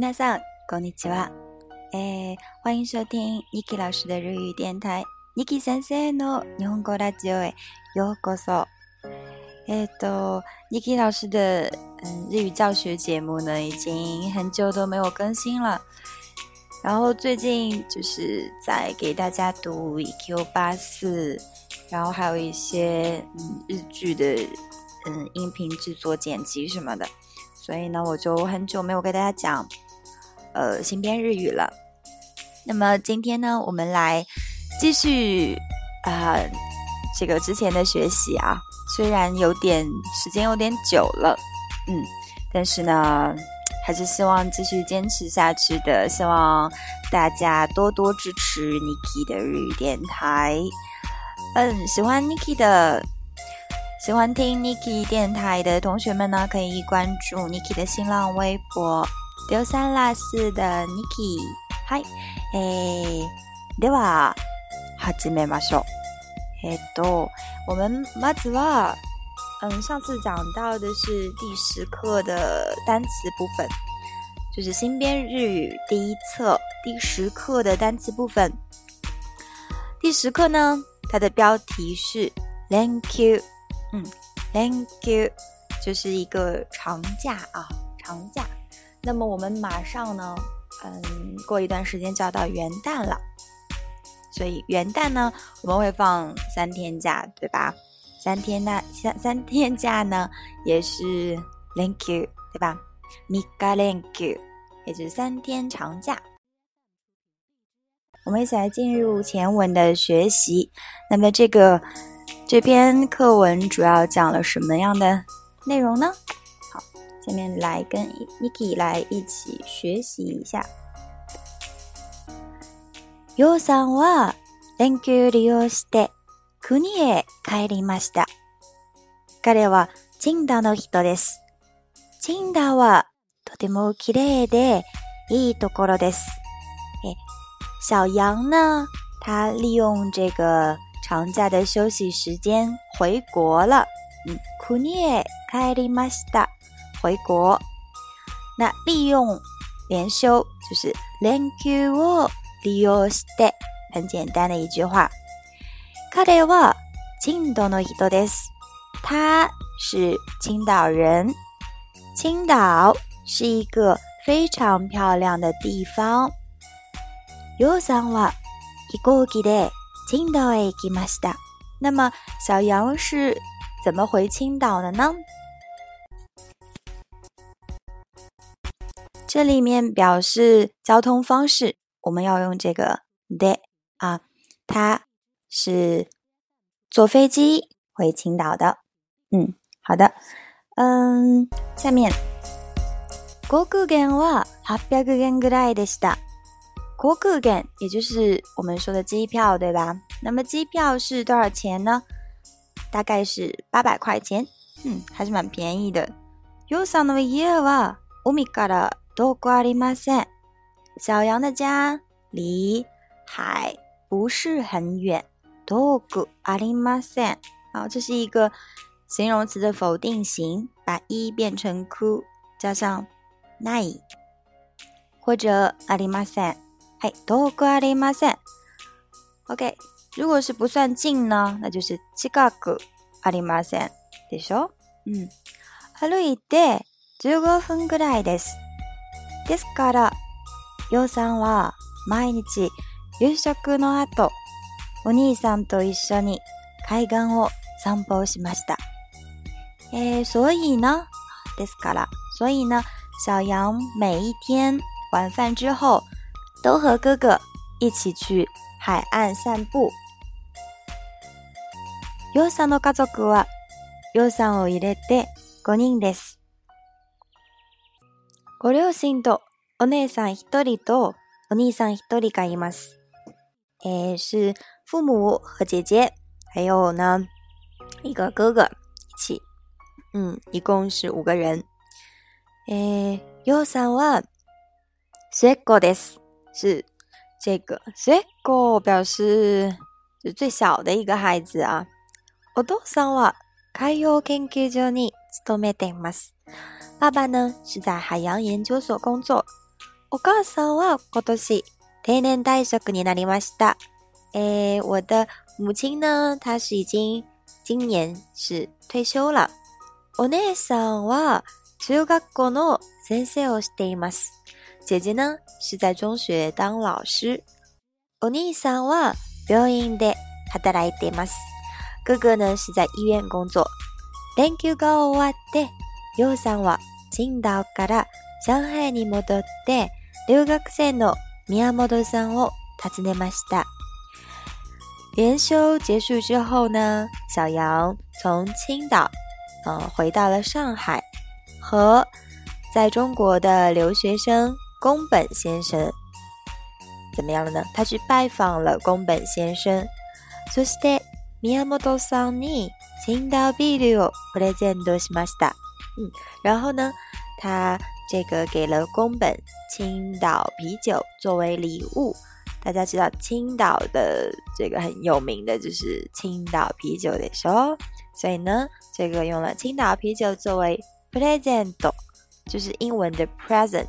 皆さん、こんにちは。欢迎收听 n i k 老师的日语电台 n i k 先生の日本語ラジオへようこそ。えっと，Niki 老师的嗯日语教学节目呢，已经很久都没有更新了。然后最近就是在给大家读 EQ 八四，然后还有一些嗯日剧的嗯音频制作、剪辑什么的。所以呢，我就很久没有给大家讲。呃，新编日语了。那么今天呢，我们来继续啊，这个之前的学习啊，虽然有点时间有点久了，嗯，但是呢，还是希望继续坚持下去的。希望大家多多支持 Niki 的日语电台。嗯，喜欢 Niki 的，喜欢听 Niki 电台的同学们呢，可以关注 Niki 的新浪微博。丢三落四的 Niki，嗨，诶，え、では始めましょう。えっ我们马子乐，嗯，上次讲到的是第十课的单词部分，就是新编日语第一册第十课的单词部分。第十课呢，它的标题是 “Thank you”。嗯，“Thank you” 就是一个长假啊，长假。那么我们马上呢，嗯，过一段时间就要到元旦了，所以元旦呢，我们会放三天假，对吧？三天那三三天假呢，也是 Thank you，对吧？Mika Thank you，也就是三天长假。我们一起来进入前文的学习。那么这个这篇课文主要讲了什么样的内容呢？下面来跟 Niki 来一起学习一下。楊さんは連休を利用して国へ帰りました。彼はチンダの人です。チンダはとても綺麗でいいところです。え、小楊呢？他利用这个长假的休息时间回国了。国へ帰りました。回国，那利用连休就是 thank you for your stay，很简单的一句话。Kare wa Qingdao no hidodes，他是青岛人。青岛是一个非常漂亮的地方。Yosan wa ikogite Qingdao e kimasita，那么小杨是怎么回青岛的呢？这里面表示交通方式，我们要用这个 d h e y 啊，他是坐飞机回青岛的。嗯，好的，嗯，下面，航空券是八百元ぐらいでした。航空券也就是我们说的机票，对吧？那么机票是多少钱呢？大概是八百块钱，嗯，还是蛮便宜的。用その夜は、うみから。多り里马ん。小羊的家离海不是很远。多古阿里马三，好，这是一个形容词的否定型，把一变成哭，加上奈，或者阿里马三，哎，多挂阿里马三。OK，如果是不算近呢，那就是七个古阿里马三，对少？嗯，歩いて十五分ぐらいです。ですから、洋さんは毎日夕食の後、お兄さんと一緒に海岸を散歩をしました。えー、所以呢、ですから、所以呢、小羊每一天晚饭之后、都和哥哥一起去海岸散步。洋さんの家族は、洋さんを入れて5人です。ご両親とお姉さん一人とお兄さん一人がいます。えー、是父母和姐姐，还有呢一个哥哥一起。ん、一共是五个人。えー、ようさんは末っ子です。是这个末っ子表示是最小的一个孩子啊。お父さんは海洋研究所に勤めています。爸爸呢是在海洋研究所工作。お母さんは今年定年退職になりました。哎，我的母亲呢，她是已经今年是退休了。お兄さんは中学校の先生をしています。姐姐呢是在中学当老师。お兄さんは病院で働いています。哥哥呢是在医院工作。Thank you. ヨウさんは、青ンから上海に戻って、留学生の宮本さんを訪ねました。練習結束之後呢，小杨从青岛，呃，回到了上海，和在中国的留学生宫本先生怎么样了呢？他去拜访了宫本先生。そして宮本さんに青島ビールをプレゼントしました。嗯，然后呢，他这个给了宫本青岛啤酒作为礼物。大家知道青岛的这个很有名的就是青岛啤酒，的时候，所以呢，这个用了青岛啤酒作为 present，就是英文的 present，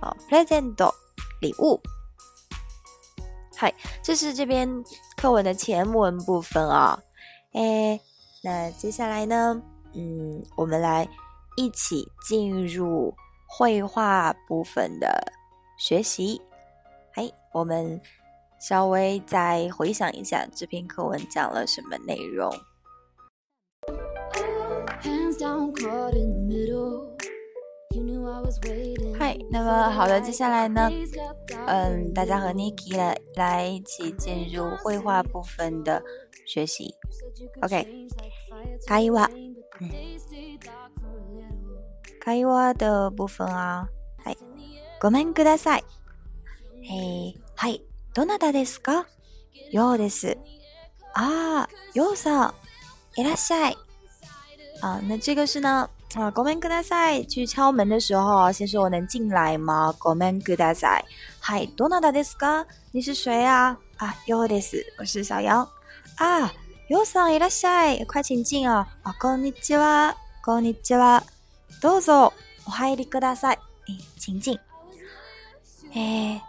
啊 p r e s e n t 礼物。嗨，这是这边课文的前文部分啊。哎，那接下来呢，嗯，我们来。一起进入绘画部分的学习。哎，我们稍微再回想一下这篇课文讲了什么内容。嗨，那么好的，接下来呢，嗯，大家和 Niki 来来一起进入绘画部分的学习。OK，咖伊瓦。会話的部分啊，い。ごめんください。えはい。どなたですか？ようです。あ、ようさんいらっしゃい。啊，那这个是呢啊，ごめんください。去敲门的时候，先说我能进来吗？ごめんください。はい、どなたですか？你是谁啊？啊，ようです。我是小杨。あ、ようさんいらっしゃい。快请进啊。こんにちは。こんにちは。どうぞお入りください。えちんちん。えー、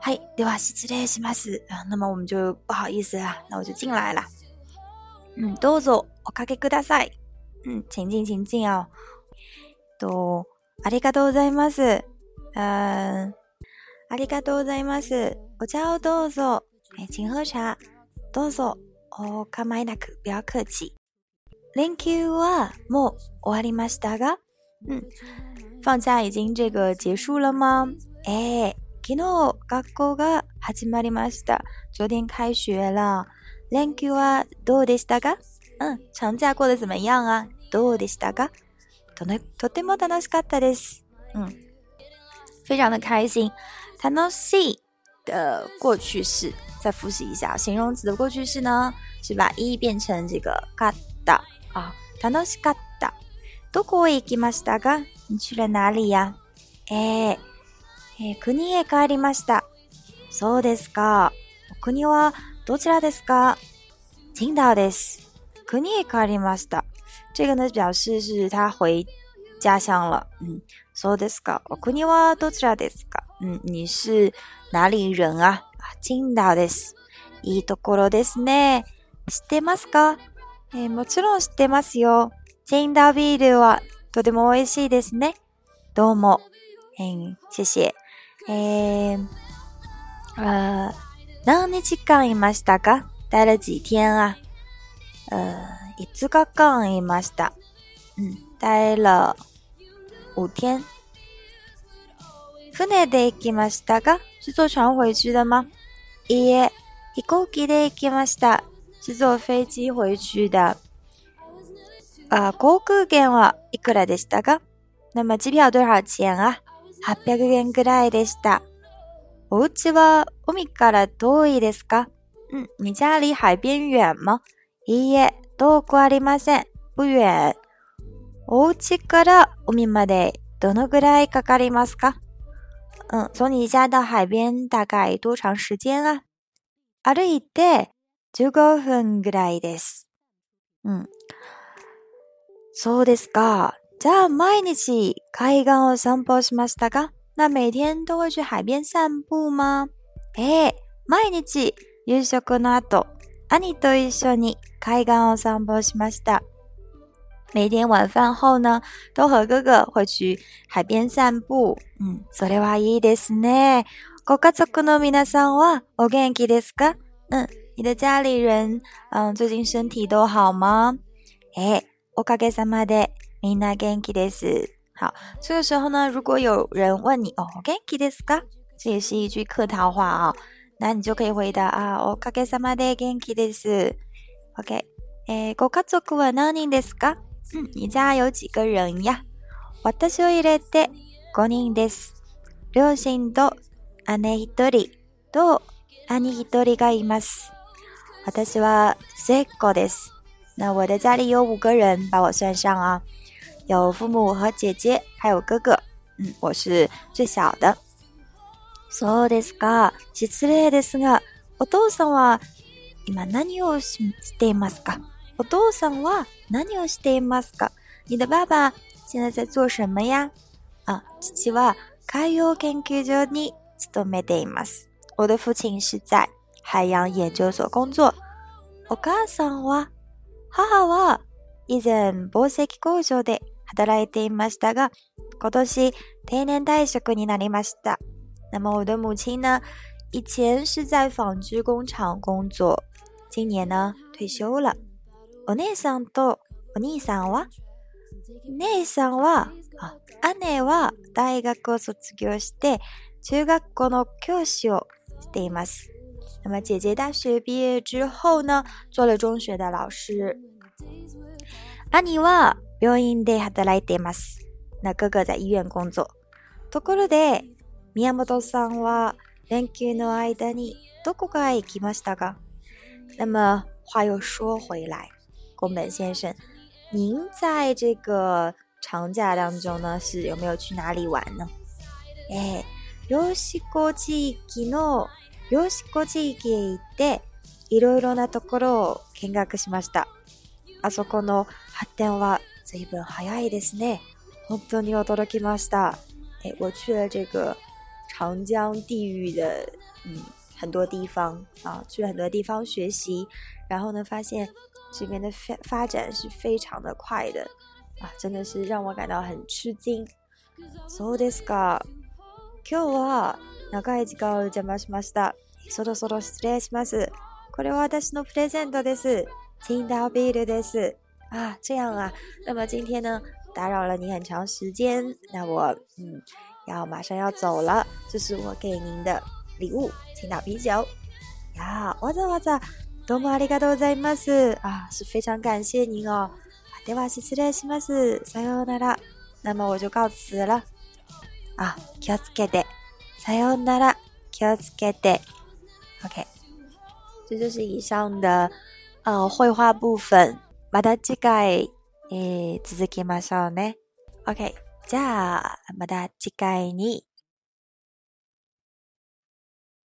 はい，では失礼します啊。那么我们就不好意思啦，那我就进来了。ん、どうぞおかけください。うん、んちち嗯、请进请进哦。と、ありがとうございます。嗯、ありがとうございます。お茶をどうぞ。え、哎，请喝茶。どうぞ。お構いなく、不要客气。連休はもう終わりましたが、嗯，放假已经这个结束了吗？哎，昨日开学了。連休はどうでしたか？嗯，全然好ですね。やん、どうでしたか？とてとても楽しかったです。嗯，非常的开心。谈到 s 的过去式，再复习一下形容词的过去式呢，是把 e 变成这个がだ啊。谈到どこへ行きましたか去了哪里やえー、えー、国へ帰りました。そうですか。国はどちらですか青岛です。国へ帰りました。这个呢表示是他回家乡了。嗯，そうですか。国はどちらですか？嗯，你是哪里人啊？あ、青島です。いいところですね。知ってますか？えー、もちろん知ってますよ。ジェインダービールはとても美味しいですね。どうも。えー、シ谢。えー、何日間いましたか待了几天啊5日間いました。うん、待了5天。船で行きましたが、是坐船回去的吗いいえ、飛行機で行きました。是坐飞机回去的。あ、航空券はいくらでしたか那么机票多少钱啊800円くらいでした。お家は海から遠いですかうん、你家里海边远吗いいえ、遠くありません。不遠。お家から海までどのぐらいかかりますかうん、从你家到海边大概多长时间啊歩いて15分ぐらいです。うん、そうですか。じゃあ毎日海岸を散歩しましたか那每天都会去海边散步吗？ええ、毎日夕食の後、兄と一緒に海岸を散歩しました。每天晚饭后呢，都和哥哥会去海边散步。ん、それはいいですね。ご家族の皆さんはお元気ですか？うん、你的家里人，ん、最近身体都好吗？哎。おかげさまでみんな元気です。好，这个时候呢，如果有人问你哦，元気ですか？这也是一句客套话啊、哦，那你就可以回答啊，おかげさまで元気です。OK，えー、ご家族は何人ですか？嗯，你家有几个人呀？私を入れて五人です。両親と姉一人と兄一人がいます。私は末っ子です。那我的家里有五个人，把我算上啊，有父母和姐姐，还有哥哥。嗯，我是最小的。そうですか。失礼ですが、お父さんは今何をしていますか？お父さんは何をしていますか？你的爸爸现在在做什么呀？啊，父は海洋研究所に勤めています。我的父亲是在海洋研究所工作。お父さんは母は以前紡績工場で働いていましたが、今年定年退職になりました。那么我的母亲呢，以前是在纺织工厂工作，今年呢退休了。お姉さんとお兄さんは、姉さんは、あ姉は大学を卒業して中学校の教師をしています。那么姐姐大学毕业之后呢，做了中学的老师。兄は病院で働いています。那哥哥在医院工作。ところで、宮本さんは連休の間にどこかへ行きましたか那么话又说回来，宫本先生，您在这个长假当中呢，是有没有去哪里玩呢？えー、養子子地域の養子子地域へ行って、いろいろなところを見学しました。あそこの発展は随分早いですね。本当に驚きました。え、我去了这个长江地域的嗯很多地方啊，去了很多地方学习，然后呢，发现这边的发发展是非常的快的啊，真的是让我感到很吃惊。そうですか。今日は長い時間を邪魔しました。そろそろ失礼します。これは私のプレゼントです。青岛啤酒です。啊，这样啊。那么今天呢，打扰了你很长时间。那我嗯，要马上要走了。这是我给您的礼物，青岛啤酒。呀，わざわざどうもありがとういます啊，是非常感谢您哦。では失礼します。さようなら。那么我就告辞了。啊，気をつけて。さようなら。気をつけて。OK。这就是以上的。あ绘画部分、また次回、えー、続きましょうね。OK。じゃあ、また次回に